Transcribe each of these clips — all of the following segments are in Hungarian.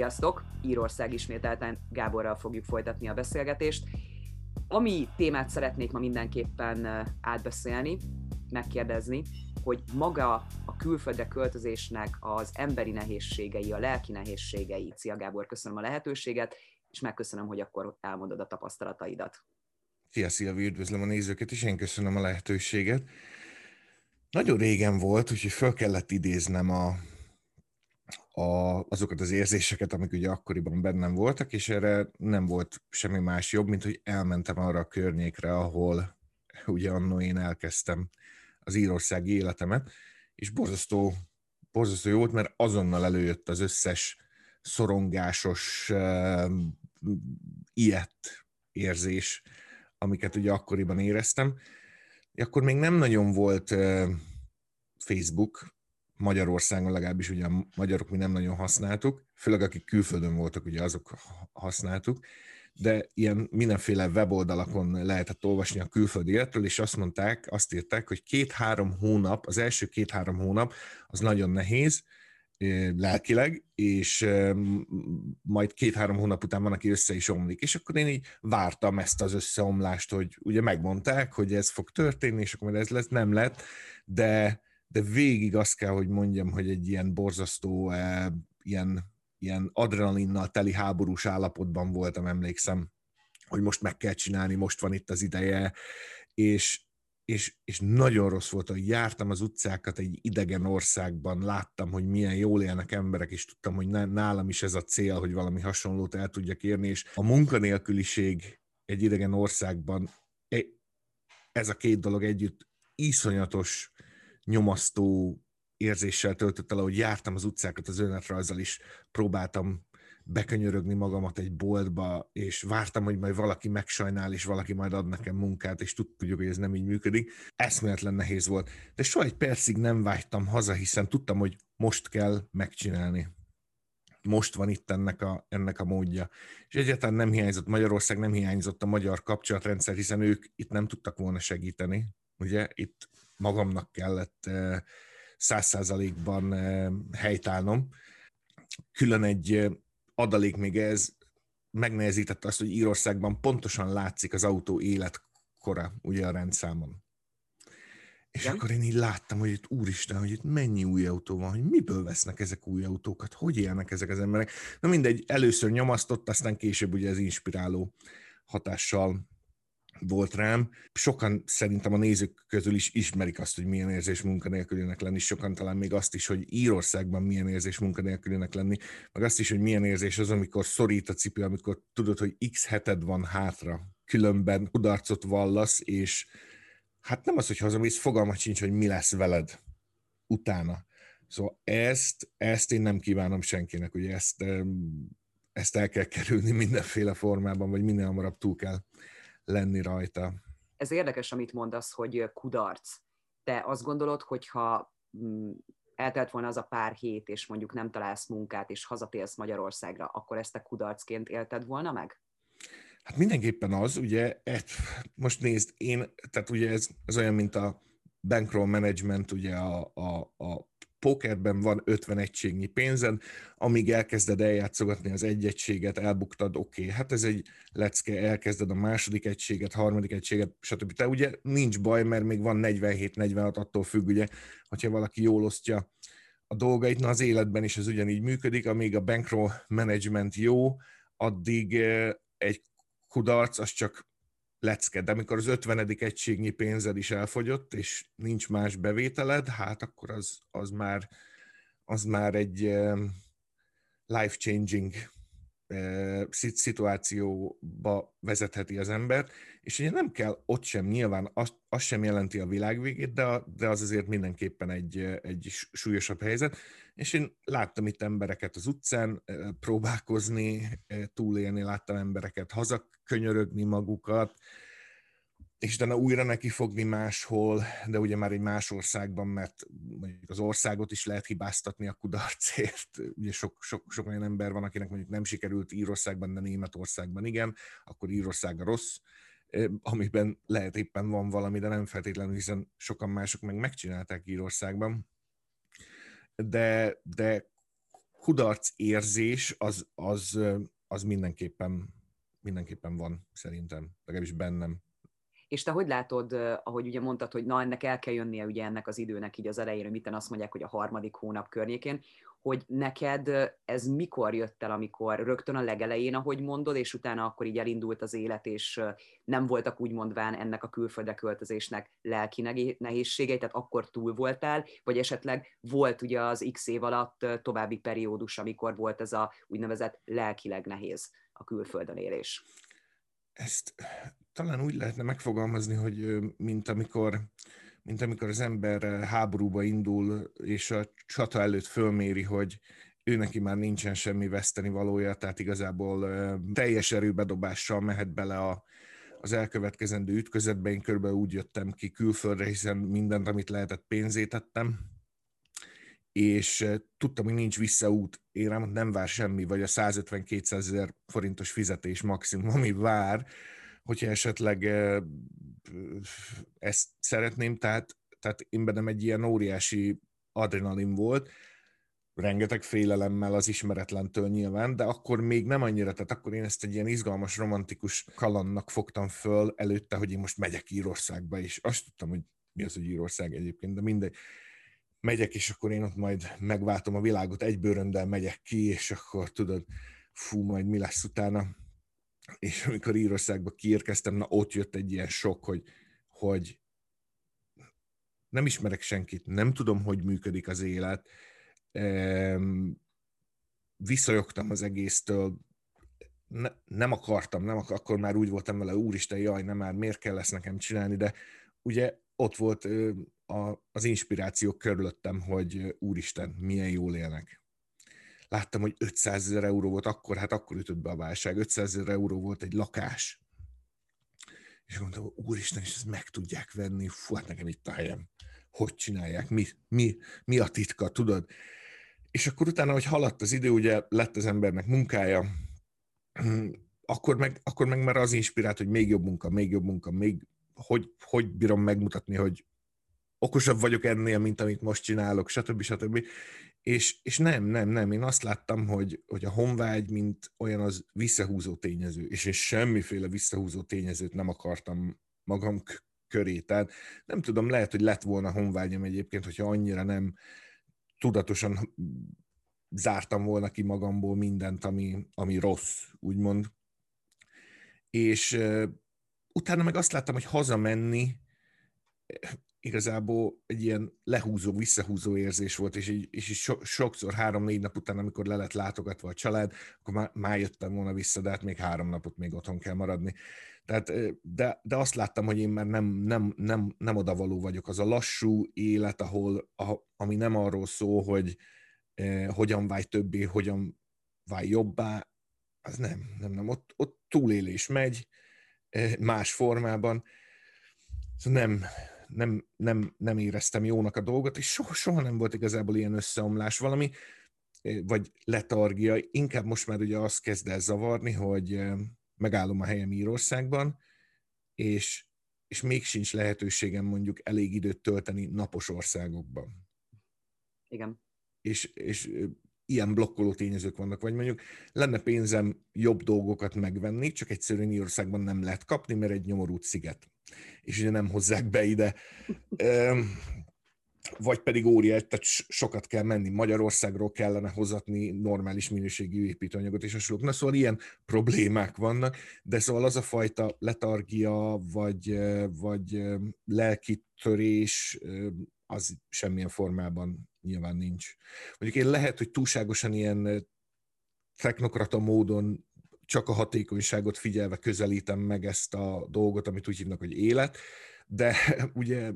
Sziasztok! Írország ismételten Gáborral fogjuk folytatni a beszélgetést. Ami témát szeretnék ma mindenképpen átbeszélni, megkérdezni, hogy maga a külföldre költözésnek az emberi nehézségei, a lelki nehézségei. Szia Gábor, köszönöm a lehetőséget, és megköszönöm, hogy akkor elmondod a tapasztalataidat. Szia Szilvi, üdvözlöm a nézőket, és én köszönöm a lehetőséget. Nagyon régen volt, úgyhogy föl kellett idéznem a, a, azokat az érzéseket, amik ugye akkoriban bennem voltak, és erre nem volt semmi más jobb, mint hogy elmentem arra a környékre, ahol ugye annó én elkezdtem az írországi életemet, és borzasztó, borzasztó jó volt, mert azonnal előjött az összes szorongásos, uh, ilyet érzés, amiket ugye akkoriban éreztem. Akkor még nem nagyon volt uh, Facebook, Magyarországon legalábbis ugye a magyarok mi nem nagyon használtuk, főleg akik külföldön voltak, ugye azok használtuk, de ilyen mindenféle weboldalakon lehetett olvasni a külföldi életről, és azt mondták, azt írták, hogy két-három hónap, az első két-három hónap az nagyon nehéz, lelkileg, és majd két-három hónap után van, aki össze is omlik. És akkor én így vártam ezt az összeomlást, hogy ugye megmondták, hogy ez fog történni, és akkor ez lesz, nem lett, de, de végig azt kell, hogy mondjam, hogy egy ilyen borzasztó, ilyen ilyen adrenalinnal teli háborús állapotban voltam, emlékszem, hogy most meg kell csinálni, most van itt az ideje, és, és, és nagyon rossz volt, hogy jártam az utcákat egy idegen országban, láttam, hogy milyen jól élnek emberek, és tudtam, hogy nálam is ez a cél, hogy valami hasonlót el tudjak érni, és a munkanélküliség egy idegen országban, e, ez a két dolog együtt iszonyatos, nyomasztó érzéssel töltött el, hogy jártam az utcákat az önéletrajzzal is, próbáltam bekönyörögni magamat egy boltba, és vártam, hogy majd valaki megsajnál, és valaki majd ad nekem munkát, és tudjuk, hogy ez nem így működik. Eszméletlen nehéz volt. De soha egy percig nem vágytam haza, hiszen tudtam, hogy most kell megcsinálni. Most van itt ennek a, ennek a módja. És egyáltalán nem hiányzott Magyarország, nem hiányzott a magyar kapcsolatrendszer, hiszen ők itt nem tudtak volna segíteni. Ugye itt magamnak kellett száz százalékban helytállnom. Külön egy adalék még ez megnehezítette azt, hogy Írországban pontosan látszik az autó életkora ugye a rendszámon. És Igen? akkor én így láttam, hogy itt úristen, hogy itt mennyi új autó van, hogy miből vesznek ezek új autókat, hogy élnek ezek az emberek. Na mindegy, először nyomasztott, aztán később ugye ez inspiráló hatással volt rám. Sokan szerintem a nézők közül is ismerik azt, hogy milyen érzés munkanélkülinek lenni, sokan talán még azt is, hogy Írországban milyen érzés munkanélkülinek lenni, meg azt is, hogy milyen érzés az, amikor szorít a cipő, amikor tudod, hogy x heted van hátra, különben kudarcot vallasz, és hát nem az, hogy hazamész, fogalmat sincs, hogy mi lesz veled utána. Szóval ezt, ezt én nem kívánom senkinek, ugye ezt, ezt el kell kerülni mindenféle formában, vagy minél hamarabb túl kell lenni rajta. Ez érdekes, amit mondasz, hogy kudarc. Te azt gondolod, hogyha mm, eltelt volna az a pár hét, és mondjuk nem találsz munkát, és hazatérsz Magyarországra, akkor ezt a kudarcként élted volna meg? Hát mindenképpen az, ugye, most nézd, én, tehát ugye ez, ez olyan, mint a bankroll management, ugye a, a, a pókerben van 50 egységnyi pénzed, amíg elkezded eljátszogatni az egy egységet, elbuktad, oké, okay, hát ez egy lecke, elkezded a második egységet, harmadik egységet, stb. Te ugye nincs baj, mert még van 47-46, attól függ, ugye, hogyha valaki jól osztja a dolgait, na az életben is ez ugyanígy működik, amíg a bankroll management jó, addig eh, egy kudarc az csak lecke, de amikor az 50. egységnyi pénzed is elfogyott, és nincs más bevételed, hát akkor az, az, már, az már egy life-changing szituációba vezetheti az embert, és ugye nem kell ott sem, nyilván az, az sem jelenti a világvégét, de, de az azért mindenképpen egy, egy súlyosabb helyzet, és én láttam itt embereket az utcán próbálkozni, túlélni, láttam embereket hazakönyörögni magukat, és utána újra neki fogni máshol, de ugye már egy más országban, mert mondjuk az országot is lehet hibáztatni a kudarcért. Ugye sok, sok, sok olyan ember van, akinek mondjuk nem sikerült Írországban, de Németországban igen, akkor Írország a rossz, amiben lehet éppen van valami, de nem feltétlenül, hiszen sokan mások meg megcsinálták Írországban. De, de kudarc érzés az, az, az mindenképpen, mindenképpen van szerintem, legalábbis bennem. És te hogy látod, ahogy ugye mondtad, hogy na ennek el kell jönnie ugye ennek az időnek így az elején, miten azt mondják, hogy a harmadik hónap környékén, hogy neked ez mikor jött el, amikor rögtön a legelején, ahogy mondod, és utána akkor így elindult az élet, és nem voltak úgy mondván ennek a külföldre költözésnek lelki nehézségei, tehát akkor túl voltál, vagy esetleg volt ugye az x év alatt további periódus, amikor volt ez a úgynevezett lelkileg nehéz a külföldön élés? Ezt talán úgy lehetne megfogalmazni, hogy mint amikor mint amikor az ember háborúba indul, és a csata előtt fölméri, hogy ő neki már nincsen semmi veszteni valója, tehát igazából teljes erőbedobással mehet bele a, az elkövetkezendő ütközetbe. Én körülbelül úgy jöttem ki külföldre, hiszen mindent, amit lehetett, pénzét tettem, és tudtam, hogy nincs visszaút, én rám nem vár semmi, vagy a 150-200 ezer forintos fizetés maximum, ami vár, hogyha esetleg ezt szeretném, tehát, tehát én bennem egy ilyen óriási adrenalin volt, rengeteg félelemmel az ismeretlentől nyilván, de akkor még nem annyira, tehát akkor én ezt egy ilyen izgalmas, romantikus kalannak fogtam föl előtte, hogy én most megyek Írországba, és azt tudtam, hogy mi az, hogy Írország egyébként, de mindegy. Megyek, és akkor én ott majd megváltom a világot, egy bőröndel megyek ki, és akkor tudod, fú, majd mi lesz utána. És amikor Írországba kiérkeztem, na ott jött egy ilyen sok, hogy, hogy nem ismerek senkit, nem tudom, hogy működik az élet, visszajogtam az egésztől, ne, nem akartam, nem akar, akkor már úgy voltam vele, úristen, jaj, nem már, miért kell ezt nekem csinálni, de ugye ott volt a, az inspiráció körülöttem, hogy úristen, milyen jól élnek láttam, hogy 500 ezer euró volt akkor, hát akkor ütött be a válság, 500 ezer euró volt egy lakás. És mondtam, úristen, és ezt meg tudják venni, fú, hát nekem itt a helyem. Hogy csinálják, mi, mi, mi a titka, tudod? És akkor utána, hogy haladt az idő, ugye lett az embernek munkája, akkor meg, akkor meg már az inspirált, hogy még jobb munka, még jobb munka, még hogy, hogy bírom megmutatni, hogy okosabb vagyok ennél, mint amit most csinálok, stb. stb. És, és nem, nem, nem. Én azt láttam, hogy, hogy a honvágy, mint olyan az visszahúzó tényező, és én semmiféle visszahúzó tényezőt nem akartam magam köré. Tehát nem tudom, lehet, hogy lett volna honvágyam egyébként, hogyha annyira nem tudatosan zártam volna ki magamból mindent, ami, ami rossz, úgymond. És uh, utána meg azt láttam, hogy hazamenni igazából egy ilyen lehúzó, visszahúzó érzés volt, és így, és így so, sokszor három-négy nap után, amikor le lett látogatva a család, akkor már, már jöttem volna vissza, de hát még három napot még otthon kell maradni. Tehát, de, de azt láttam, hogy én már nem, nem, nem, nem odavaló vagyok. Az a lassú élet, ahol, a, ami nem arról szól, hogy eh, hogyan válj többé, hogyan válj jobbá, az nem, nem, nem. Ott, ott túlélés megy, eh, más formában. Szóval nem, nem, nem, nem éreztem jónak a dolgot, és soha, soha nem volt igazából ilyen összeomlás, valami, eh, vagy letargia, inkább most már ugye azt kezd el zavarni, hogy eh, megállom a helyem Írországban, és, és még sincs lehetőségem mondjuk elég időt tölteni napos országokban. Igen. És, és eh, ilyen blokkoló tényezők vannak, vagy mondjuk lenne pénzem jobb dolgokat megvenni, csak egyszerűen Írországban nem lehet kapni, mert egy nyomorult sziget és ugye nem hozzák be ide. Vagy pedig óriás, tehát sokat kell menni. Magyarországról kellene hozatni normális minőségű építőanyagot és hasonlók. Na szóval ilyen problémák vannak, de szóval az a fajta letargia, vagy, vagy lelkitörés, az semmilyen formában nyilván nincs. Mondjuk én lehet, hogy túlságosan ilyen technokrata módon csak a hatékonyságot figyelve közelítem meg ezt a dolgot, amit úgy hívnak, hogy élet, de ugye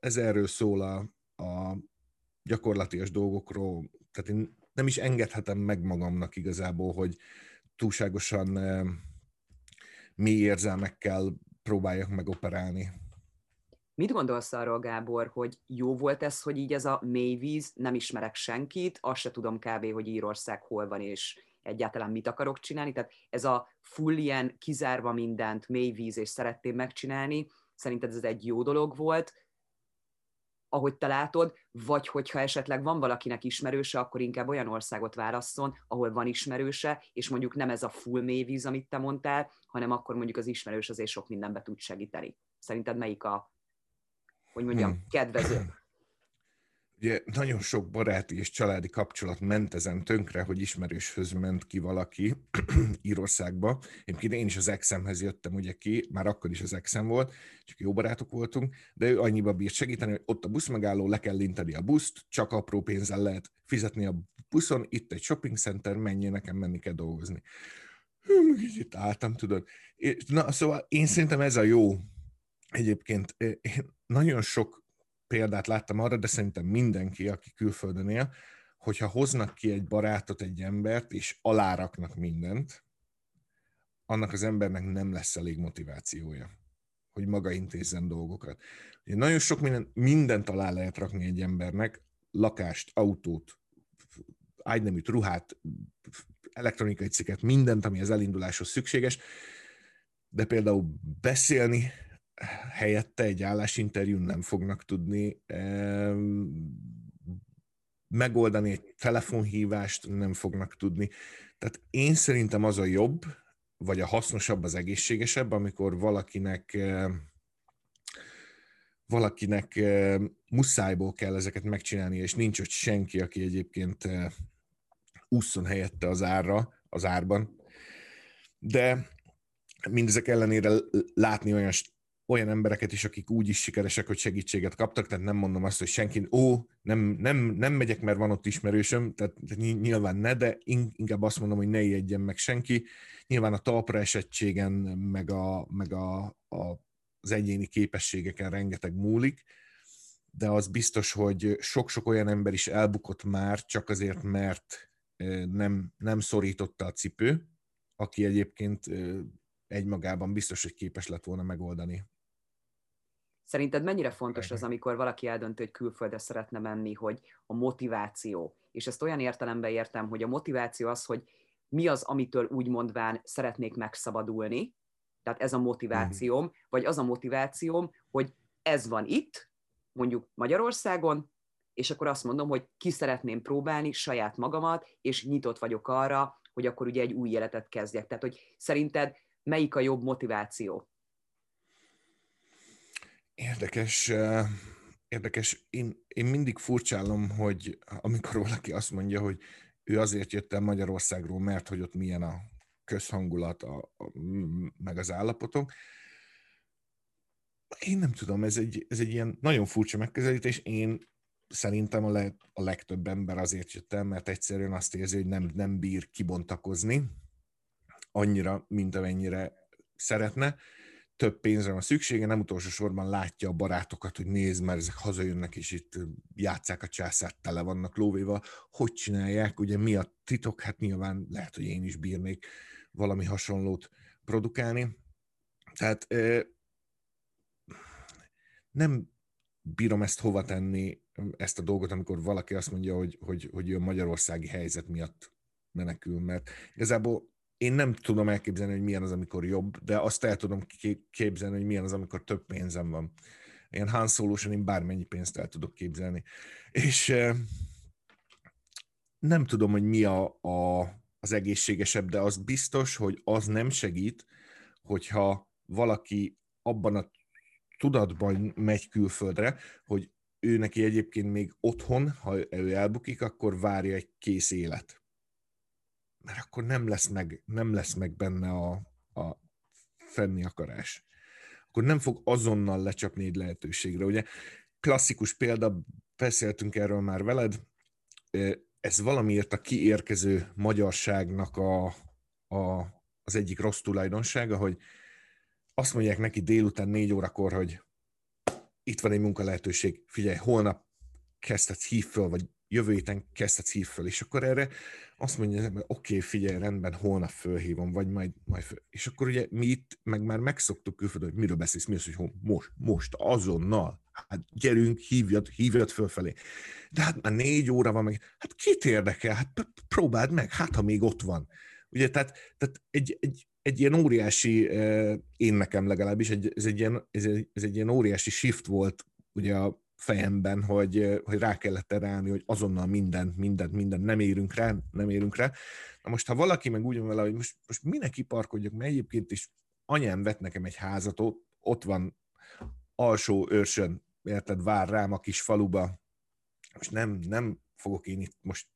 ez erről szól a, a gyakorlatias dolgokról, tehát én nem is engedhetem meg magamnak igazából, hogy túlságosan mély érzelmekkel próbáljak megoperálni. Mit gondolsz arról, Gábor, hogy jó volt ez, hogy így ez a mélyvíz, nem ismerek senkit, azt se tudom kb., hogy Írország hol van, és egyáltalán mit akarok csinálni, tehát ez a full ilyen kizárva mindent, mély víz és szeretném megcsinálni, szerinted ez egy jó dolog volt, ahogy te látod, vagy hogyha esetleg van valakinek ismerőse, akkor inkább olyan országot válasszon, ahol van ismerőse, és mondjuk nem ez a full mélyvíz, amit te mondtál, hanem akkor mondjuk az ismerős azért sok mindenbe tud segíteni. Szerinted melyik a, hogy mondjam, hmm. kedvező? Ugye nagyon sok baráti és családi kapcsolat ment ezen tönkre, hogy ismerőshöz ment ki valaki Írországba. Egyébként én is az exemhez jöttem ugye ki, már akkor is az exem volt, csak jó barátok voltunk, de ő annyiba bírt segíteni, hogy ott a buszmegálló, le kell linteni a buszt, csak apró pénzzel lehet fizetni a buszon, itt egy shopping center, menjél, nekem menni kell dolgozni. Itt álltam, tudod. Na, szóval én szerintem ez a jó. Egyébként én nagyon sok példát láttam arra, de szerintem mindenki, aki külföldön él, hogyha hoznak ki egy barátot, egy embert, és aláraknak mindent, annak az embernek nem lesz elég motivációja, hogy maga intézzen dolgokat. Ugye nagyon sok minden, mindent alá lehet rakni egy embernek, lakást, autót, ágyneműt, ruhát, elektronikai cikket, mindent, ami az elinduláshoz szükséges, de például beszélni helyette egy állásinterjún nem fognak tudni megoldani egy telefonhívást, nem fognak tudni. Tehát én szerintem az a jobb, vagy a hasznosabb, az egészségesebb, amikor valakinek valakinek muszájból kell ezeket megcsinálni, és nincs ott senki, aki egyébként ússzon helyette az árra, az árban. De mindezek ellenére látni olyan olyan embereket is, akik úgy is sikeresek, hogy segítséget kaptak, tehát nem mondom azt, hogy senki, ó, nem, nem, nem megyek, mert van ott ismerősöm, tehát nyilván ne, de inkább azt mondom, hogy ne ijedjen meg senki. Nyilván a talpra esettségen, meg, a, meg a, a, az egyéni képességeken rengeteg múlik, de az biztos, hogy sok-sok olyan ember is elbukott már, csak azért, mert nem, nem szorította a cipő, aki egyébként egymagában biztos, hogy képes lett volna megoldani Szerinted mennyire fontos az, amikor valaki eldönti, hogy külföldre szeretne menni, hogy a motiváció, és ezt olyan értelemben értem, hogy a motiváció az, hogy mi az, amitől úgy mondván szeretnék megszabadulni, tehát ez a motivációm, mm. vagy az a motivációm, hogy ez van itt, mondjuk Magyarországon, és akkor azt mondom, hogy ki szeretném próbálni saját magamat, és nyitott vagyok arra, hogy akkor ugye egy új életet kezdjek. Tehát, hogy szerinted melyik a jobb motiváció? Érdekes, érdekes. Én, én mindig furcsálom, hogy amikor valaki azt mondja, hogy ő azért jött el Magyarországról, mert hogy ott milyen a közhangulat, a, a, meg az állapotok. Én nem tudom, ez egy, ez egy ilyen nagyon furcsa megközelítés. Én szerintem a, le, a legtöbb ember azért jött el, mert egyszerűen azt érzi, hogy nem, nem bír kibontakozni annyira, mint amennyire szeretne több pénzre van szüksége, nem utolsó sorban látja a barátokat, hogy nézd, mert ezek hazajönnek, és itt játszák a császárt, tele vannak lóvéval. Hogy csinálják? Ugye mi a titok? Hát nyilván lehet, hogy én is bírnék valami hasonlót produkálni. Tehát nem bírom ezt hova tenni, ezt a dolgot, amikor valaki azt mondja, hogy, hogy, hogy ő a magyarországi helyzet miatt menekül, mert igazából én nem tudom elképzelni, hogy milyen az, amikor jobb, de azt el tudom képzelni, hogy milyen az, amikor több pénzem van. Ilyen Han solo én bármennyi pénzt el tudok képzelni. És nem tudom, hogy mi a, a, az egészségesebb, de az biztos, hogy az nem segít, hogyha valaki abban a tudatban megy külföldre, hogy ő neki egyébként még otthon, ha ő elbukik, akkor várja egy kész élet mert akkor nem lesz meg, nem lesz meg benne a, a fenni akarás. Akkor nem fog azonnal lecsapni egy lehetőségre. Ugye klasszikus példa, beszéltünk erről már veled, ez valamiért a kiérkező magyarságnak a, a, az egyik rossz tulajdonsága, hogy azt mondják neki délután négy órakor, hogy itt van egy munkalehetőség, figyelj, holnap kezdhetsz hív föl, vagy jövő héten kezdhetsz hív föl, és akkor erre azt mondja, hogy oké, okay, figyelj, rendben, holnap fölhívom, vagy majd, majd föl. És akkor ugye mi itt meg már megszoktuk külföldön, hogy miről beszélsz, mi az, hogy most, most, azonnal, hát gyerünk, hívjad, hívjad fölfelé. De hát már négy óra van meg, hát kit érdekel, hát próbáld meg, hát ha még ott van. Ugye, tehát, tehát egy, egy, egy ilyen óriási, én nekem legalábbis, egy, ez, egy ilyen, ez, egy, ez egy ilyen óriási shift volt ugye a fejemben, hogy, hogy rá kellett erre állni, hogy azonnal mindent, mindent, mindent nem érünk rá, nem érünk rá. Na most, ha valaki meg úgy van vele, hogy most, most minek kiparkodjak, mert egyébként is anyám vett nekem egy házat, ott van alsó őrsön, érted, vár rám a kis faluba, most nem, nem fogok én itt most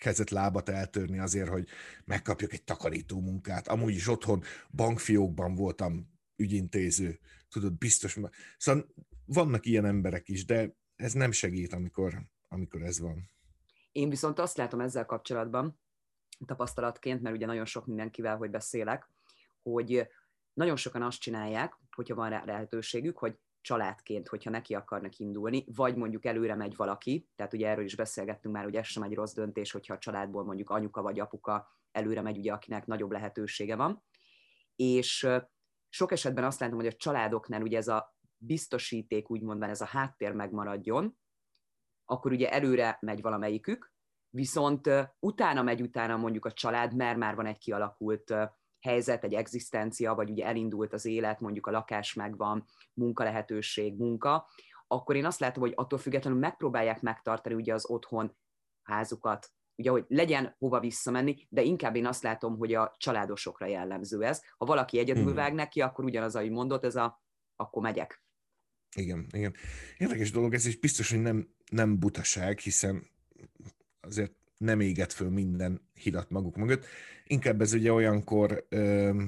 kezet lábat eltörni azért, hogy megkapjak egy takarító munkát. Amúgy is otthon bankfiókban voltam ügyintéző, tudod, biztos. Szóval vannak ilyen emberek is, de ez nem segít, amikor, amikor ez van. Én viszont azt látom ezzel kapcsolatban, tapasztalatként, mert ugye nagyon sok mindenkivel, hogy beszélek, hogy nagyon sokan azt csinálják, hogyha van rá lehetőségük, hogy családként, hogyha neki akarnak indulni, vagy mondjuk előre megy valaki, tehát ugye erről is beszélgettünk már, hogy ez sem egy rossz döntés, hogyha a családból mondjuk anyuka vagy apuka előre megy, ugye akinek nagyobb lehetősége van. És sok esetben azt látom, hogy a családoknál ugye ez a biztosíték, úgymond ez a háttér megmaradjon, akkor ugye előre megy valamelyikük, viszont utána megy utána mondjuk a család, mert már van egy kialakult helyzet, egy egzisztencia, vagy ugye elindult az élet, mondjuk a lakás megvan, munkalehetőség, munka, akkor én azt látom, hogy attól függetlenül megpróbálják megtartani ugye az otthon házukat, ugye, hogy legyen hova visszamenni, de inkább én azt látom, hogy a családosokra jellemző ez. Ha valaki egyedül hmm. vág neki, akkor ugyanaz, ahogy mondott, ez a akkor megyek. Igen, igen. Érdekes dolog ez, és biztos, hogy nem, nem butaság, hiszen azért nem éget föl minden hidat maguk mögött. Inkább ez ugye olyankor ö,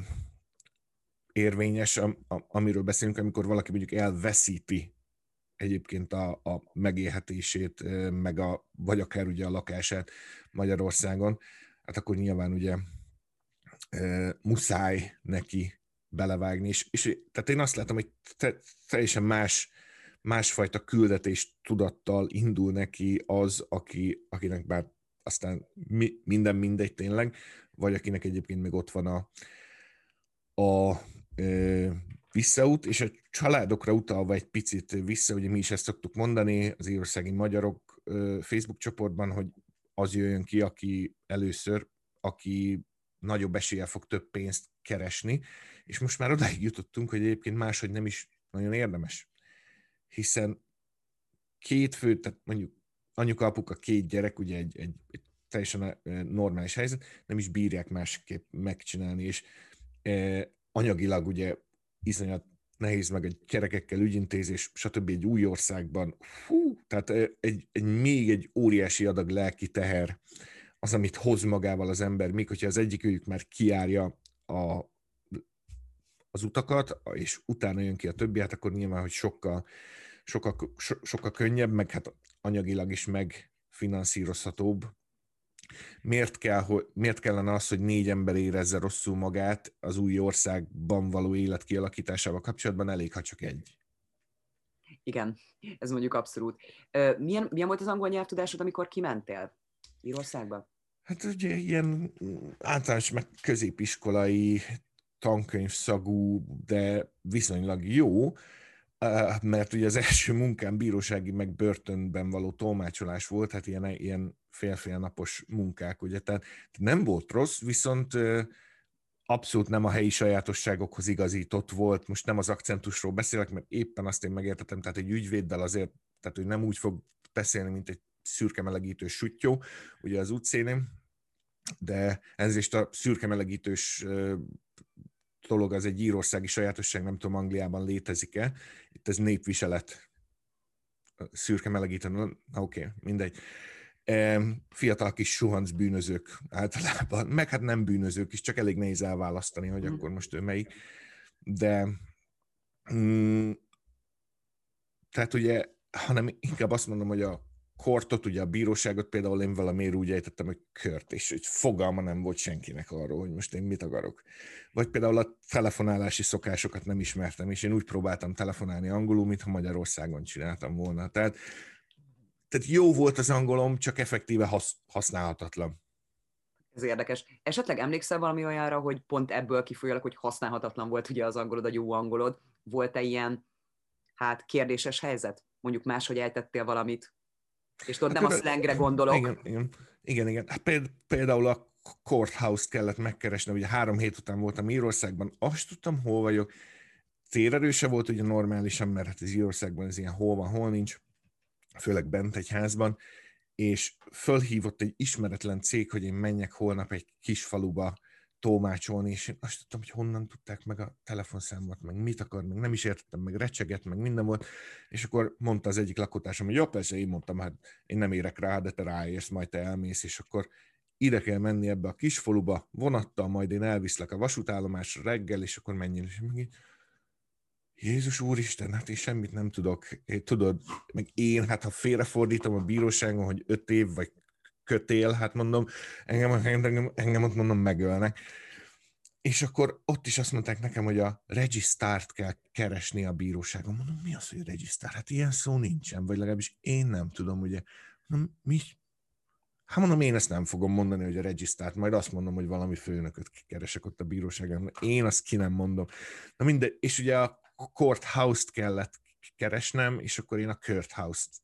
érvényes, am, amiről beszélünk, amikor valaki mondjuk elveszíti egyébként a, a megélhetését, meg a, vagy akár ugye a lakását Magyarországon, hát akkor nyilván ugye muszáj neki belevágni. És, és tehát én azt látom, hogy te, teljesen más, másfajta küldetés tudattal indul neki az, aki, akinek bár aztán mi, minden mindegy tényleg, vagy akinek egyébként még ott van a, a visszaút, és a családokra utalva egy picit vissza, ugye mi is ezt szoktuk mondani az írországi magyarok Facebook csoportban, hogy az jöjjön ki, aki először, aki nagyobb eséllyel fog több pénzt keresni, és most már odáig jutottunk, hogy egyébként máshogy nem is nagyon érdemes. Hiszen két fő, tehát mondjuk anyuka, apuka, két gyerek, ugye egy, egy, egy teljesen normális helyzet, nem is bírják másképp megcsinálni, és e, anyagilag ugye iszonyat nehéz meg a gyerekekkel ügyintézés, stb. egy új országban. Hú, tehát egy, egy, még egy óriási adag lelki teher az, amit hoz magával az ember, míg hogyha az egyikőjük már kiárja a, az utakat, és utána jön ki a többi, hát akkor nyilván, hogy sokkal, sokkal, so, sokkal könnyebb, meg hát anyagilag is megfinanszírozhatóbb. Miért, kell, hogy, miért kellene az, hogy négy ember érezze rosszul magát az új országban való élet kialakításával kapcsolatban, elég, ha csak egy? Igen, ez mondjuk abszolút. Milyen, milyen volt az angol nyelvtudásod, amikor kimentél Írországba? Hát ugye ilyen általános meg középiskolai tankönyv szagú, de viszonylag jó, mert ugye az első munkám bírósági meg börtönben való tolmácsolás volt, hát ilyen, ilyen fél-fél napos munkák, ugye, tehát nem volt rossz, viszont abszolút nem a helyi sajátosságokhoz igazított volt, most nem az akcentusról beszélek, mert éppen azt én megértetem, tehát egy ügyvéddel azért, tehát hogy nem úgy fog beszélni, mint egy szürke melegítő sutyó, ugye az utcéném, de ez is a szürke melegítős dolog az egy írországi sajátosság, nem tudom, Angliában létezik-e. Itt ez népviselet. Szürke melegítő, oké, okay, mindegy. Fiatal kis suhanc bűnözők általában, meg hát nem bűnözők is, csak elég nehéz elválasztani, hogy mm. akkor most ő melyik. De mm, tehát ugye, hanem inkább azt mondom, hogy a kortot, ugye a bíróságot például én valamiért úgy ejtettem, hogy kört, és hogy fogalma nem volt senkinek arról, hogy most én mit akarok. Vagy például a telefonálási szokásokat nem ismertem, és én úgy próbáltam telefonálni angolul, mintha Magyarországon csináltam volna. Tehát, tehát jó volt az angolom, csak effektíve hasz, használhatatlan. Ez érdekes. Esetleg emlékszel valami olyanra, hogy pont ebből kifolyólag, hogy használhatatlan volt ugye az angolod, a jó angolod? Volt-e ilyen, hát kérdéses helyzet? Mondjuk máshogy ejtettél valamit, és tudod, hát nem a szlengre gondolok. Igen, igen. igen, igen. Hát például a courthouse-t kellett megkeresni, ugye három hét után voltam Írországban, azt tudtam, hol vagyok, térerőse volt ugye normálisan, mert hát az Írországban ez ilyen hol van, hol nincs, főleg bent egy házban, és fölhívott egy ismeretlen cég, hogy én menjek holnap egy kis faluba tolmácsolni, és én azt tudtam, hogy honnan tudták meg a telefonszámot, meg mit akar, meg nem is értettem, meg recseget, meg minden volt, és akkor mondta az egyik lakótársam, hogy jó, persze, én mondtam, hát én nem érek rá, de te ráérsz, majd te elmész, és akkor ide kell menni ebbe a kis faluba, vonattal, majd én elviszlek a vasútállomásra reggel, és akkor menjél, és meg így, Jézus Úristen, hát én semmit nem tudok. Én, tudod, meg én, hát ha félrefordítom a bíróságon, hogy öt év vagy kötél, hát mondom, engem, engem, engem ott mondom megölnek. És akkor ott is azt mondták nekem, hogy a regisztárt kell keresni a bíróságon. Mondom, mi az, hogy regisztár? Hát ilyen szó nincsen, vagy legalábbis én nem tudom, ugye. Mondom, mi? Hát mondom, én ezt nem fogom mondani, hogy a regisztárt, majd azt mondom, hogy valami főnököt keresek ott a bíróságon. Én azt ki nem mondom. Na mindegy, és ugye a courthouse-t kellett keresnem, és akkor én a courthouse-t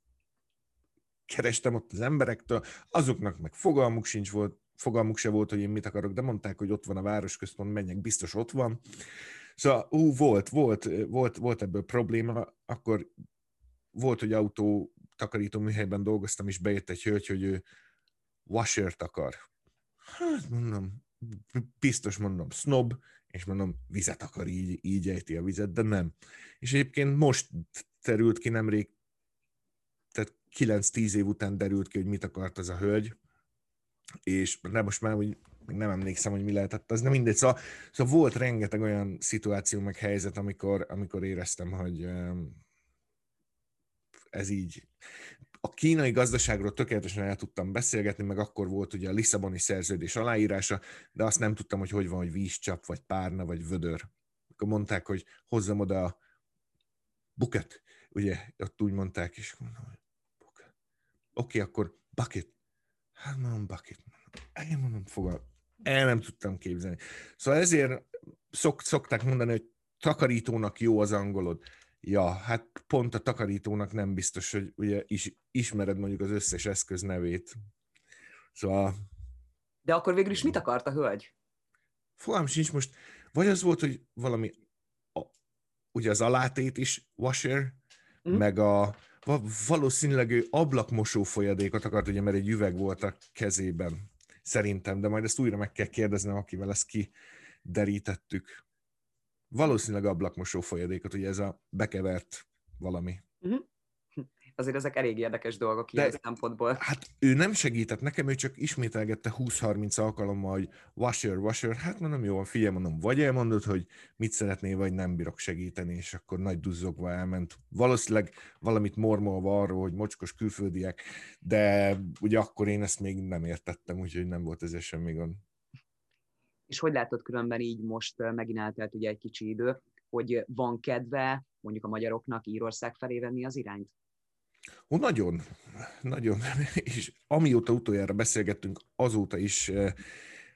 kerestem ott az emberektől, azoknak meg fogalmuk sincs volt, fogalmuk se volt, hogy én mit akarok, de mondták, hogy ott van a városközpont, menjek, biztos ott van. Szóval, ú, volt, volt, volt, volt ebből probléma, akkor volt, hogy autó takarító műhelyben dolgoztam, és bejött egy hölgy, hogy ő washert akar. Hát mondom, biztos mondom, snob, és mondom, vizet akar, így, így ejti a vizet, de nem. És egyébként most terült ki nemrég, tehát 9-10 év után derült ki, hogy mit akart az a hölgy, és de most már úgy nem emlékszem, hogy mi lehetett az, de mindegy. Szóval, szóval volt rengeteg olyan szituáció, meg helyzet, amikor, amikor éreztem, hogy ez így a kínai gazdaságról tökéletesen el tudtam beszélgetni, meg akkor volt ugye a Lisszaboni szerződés aláírása, de azt nem tudtam, hogy hogy van, hogy vízcsap, vagy párna, vagy vödör. Akkor mondták, hogy hozzam oda a buket, ugye, ott úgy mondták, és mondom, hogy. Oké, okay, akkor bucket. Hát mondom, bucket. Én mondom, fogal. El nem tudtam képzelni. Szóval ezért szok, szokták mondani, hogy takarítónak jó az angolod. Ja, hát pont a takarítónak nem biztos, hogy ugye is, ismered mondjuk az összes eszköz nevét. Szóval... De akkor végül is mit akart a hölgy? Fogalm sincs most, vagy az volt, hogy valami, a, ugye az alátét is washer, mm. meg a valószínűleg ő ablakmosó folyadékot akart, ugye, mert egy üveg volt a kezében, szerintem, de majd ezt újra meg kell kérdeznem, akivel ezt kiderítettük valószínűleg ablakmosó folyadékot, ugye ez a bekevert valami. Uh-huh. Azért ezek elég érdekes dolgok ilyen szempontból. Hát ő nem segített nekem, ő csak ismételgette 20-30 alkalommal, hogy washer, washer, hát mondom, jó, figyelj, mondom, vagy elmondod, hogy mit szeretnél, vagy nem bírok segíteni, és akkor nagy duzzogva elment. Valószínűleg valamit mormolva arról, hogy mocskos külföldiek, de ugye akkor én ezt még nem értettem, úgyhogy nem volt ez semmi gond. És hogy látod különben így most megint eltelt ugye egy kicsi idő, hogy van kedve mondjuk a magyaroknak Írország felé venni az irányt? Ó, nagyon, nagyon. És amióta utoljára beszélgettünk, azóta is,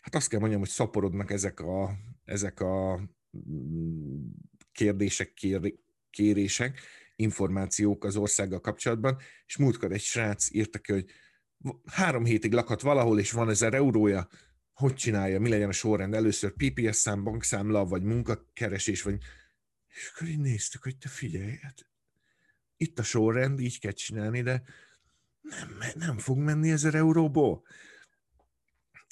hát azt kell mondjam, hogy szaporodnak ezek a, ezek a mm, kérdések, kér, kérések, információk az országgal kapcsolatban, és múltkor egy srác írta ki, hogy három hétig lakhat valahol, és van ezer eurója, hogy csinálja, mi legyen a sorrend, először PPS szám, bankszámla, vagy munkakeresés, vagy... És akkor így néztük, hogy te figyelj, hát itt a sorrend, így kell csinálni, de nem, nem fog menni ezer euróból.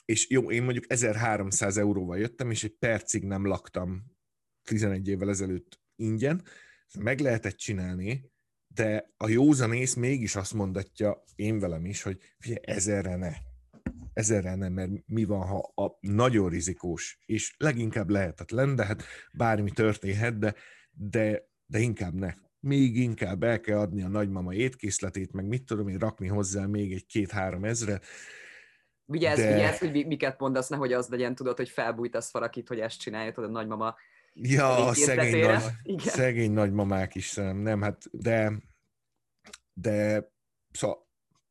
És jó, én mondjuk 1300 euróval jöttem, és egy percig nem laktam 11 évvel ezelőtt ingyen, meg lehetett csinálni, de a józanész mégis azt mondatja, én velem is, hogy figyelj, ezerre ne ezerrel nem, mert mi van, ha a nagyon rizikós, és leginkább lehetetlen, de hát bármi történhet, de, de, de inkább ne. Még inkább el kell adni a nagymama étkészletét, meg mit tudom én, rakni hozzá még egy két-három ezre. Vigyázz, de... vigyázz, hogy miket mondasz, nehogy az legyen, tudod, hogy felbújtasz valakit, hogy ezt csinálja, tudod, a nagymama Ja, a szegény, nagy, szegény nagymamák is, nem, hát, de, de szóval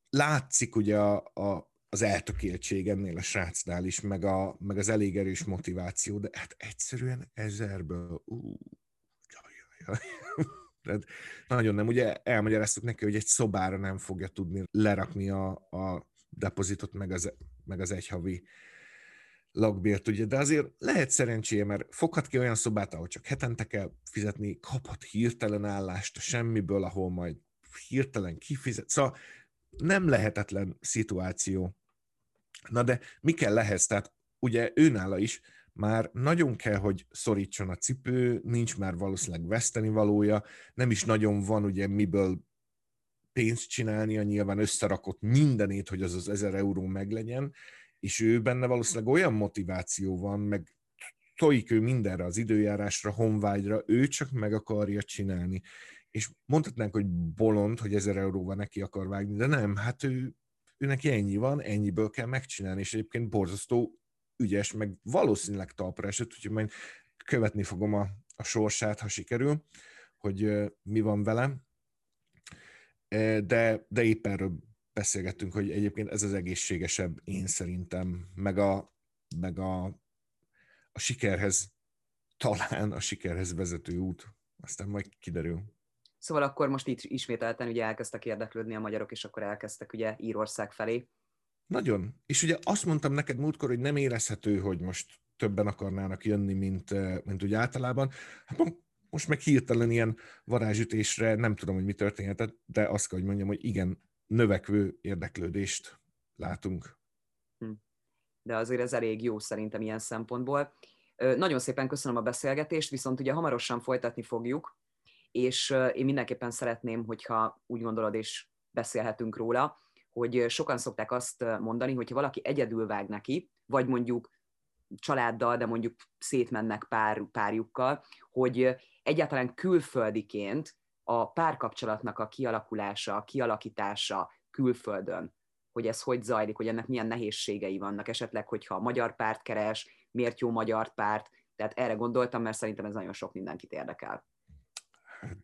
látszik ugye a, a, az eltökéltség ennél a srácnál is, meg, a, meg az elég erős motiváció, de hát egyszerűen ezerből, ú, jaj, jaj, jaj. Tehát nagyon nem. Ugye elmagyaráztuk neki, hogy egy szobára nem fogja tudni lerakni a, a depozitot, meg az, meg az egyhavi lakbért, ugye, de azért lehet szerencséje, mert foghat ki olyan szobát, ahol csak hetente kell fizetni, kaphat hirtelen állást a semmiből, ahol majd hirtelen kifizet. Szóval nem lehetetlen szituáció. Na de mi kell ehhez? Tehát ugye őnála is már nagyon kell, hogy szorítson a cipő, nincs már valószínűleg veszteni valója, nem is nagyon van ugye miből pénzt csinálnia, nyilván összerakott mindenét, hogy az az ezer euró meglegyen, és ő benne valószínűleg olyan motiváció van, meg tojik ő mindenre, az időjárásra, honvágyra, ő csak meg akarja csinálni. És mondhatnánk, hogy bolond, hogy ezer euróval neki akar vágni, de nem, hát ő, ő neki ennyi van, ennyiből kell megcsinálni, és egyébként borzasztó ügyes, meg valószínűleg talpra esett, úgyhogy majd követni fogom a, a sorsát, ha sikerül, hogy mi van velem. De, de épp erről beszélgettünk, hogy egyébként ez az egészségesebb én szerintem, meg a, meg a, a sikerhez, talán a sikerhez vezető út. Aztán majd kiderül. Szóval akkor most itt ismételten ugye elkezdtek érdeklődni a magyarok, és akkor elkezdtek ugye Írország felé. Nagyon. És ugye azt mondtam neked múltkor, hogy nem érezhető, hogy most többen akarnának jönni, mint, mint úgy általában. Hát most meg hirtelen ilyen varázsütésre nem tudom, hogy mi történhetett, de azt kell, hogy mondjam, hogy igen, növekvő érdeklődést látunk. Hm. De azért ez elég jó szerintem ilyen szempontból. Nagyon szépen köszönöm a beszélgetést, viszont ugye hamarosan folytatni fogjuk, és én mindenképpen szeretném, hogyha úgy gondolod, és beszélhetünk róla, hogy sokan szokták azt mondani, hogyha valaki egyedül vág neki, vagy mondjuk családdal, de mondjuk szétmennek pár, párjukkal, hogy egyáltalán külföldiként a párkapcsolatnak a kialakulása, a kialakítása külföldön, hogy ez hogy zajlik, hogy ennek milyen nehézségei vannak, esetleg, hogyha a magyar párt keres, miért jó magyar párt, tehát erre gondoltam, mert szerintem ez nagyon sok mindenkit érdekel.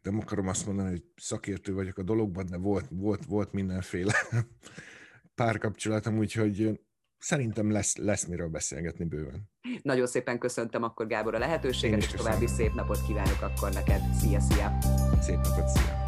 Nem akarom azt mondani, hogy szakértő vagyok a dologban, de volt, volt, volt mindenféle párkapcsolatom, úgyhogy Szerintem lesz, lesz miről beszélgetni bőven. Nagyon szépen köszöntem akkor Gábor a lehetőséget, és további szép napot kívánok akkor neked. Szia, szia! Szép napot, szia!